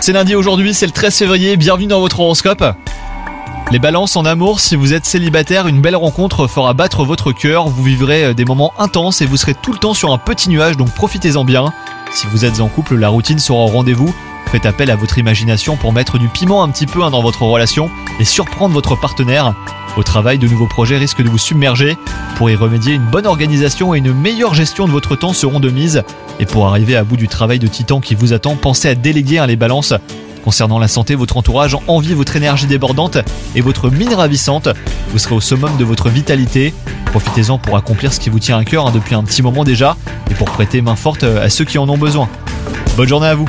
C'est lundi aujourd'hui, c'est le 13 février, bienvenue dans votre horoscope. Les balances en amour, si vous êtes célibataire, une belle rencontre fera battre votre cœur, vous vivrez euh, des moments intenses et vous serez tout le temps sur un petit nuage, donc profitez-en bien. Si vous êtes en couple, la routine sera au rendez-vous. Faites appel à votre imagination pour mettre du piment un petit peu hein, dans votre relation et surprendre votre partenaire. Au travail, de nouveaux projets risquent de vous submerger. Pour y remédier, une bonne organisation et une meilleure gestion de votre temps seront de mise. Et pour arriver à bout du travail de titan qui vous attend, pensez à déléguer hein, les balances. Concernant la santé, votre entourage envie votre énergie débordante et votre mine ravissante. Vous serez au summum de votre vitalité. Profitez-en pour accomplir ce qui vous tient à cœur hein, depuis un petit moment déjà et pour prêter main forte à ceux qui en ont besoin. Bonne journée à vous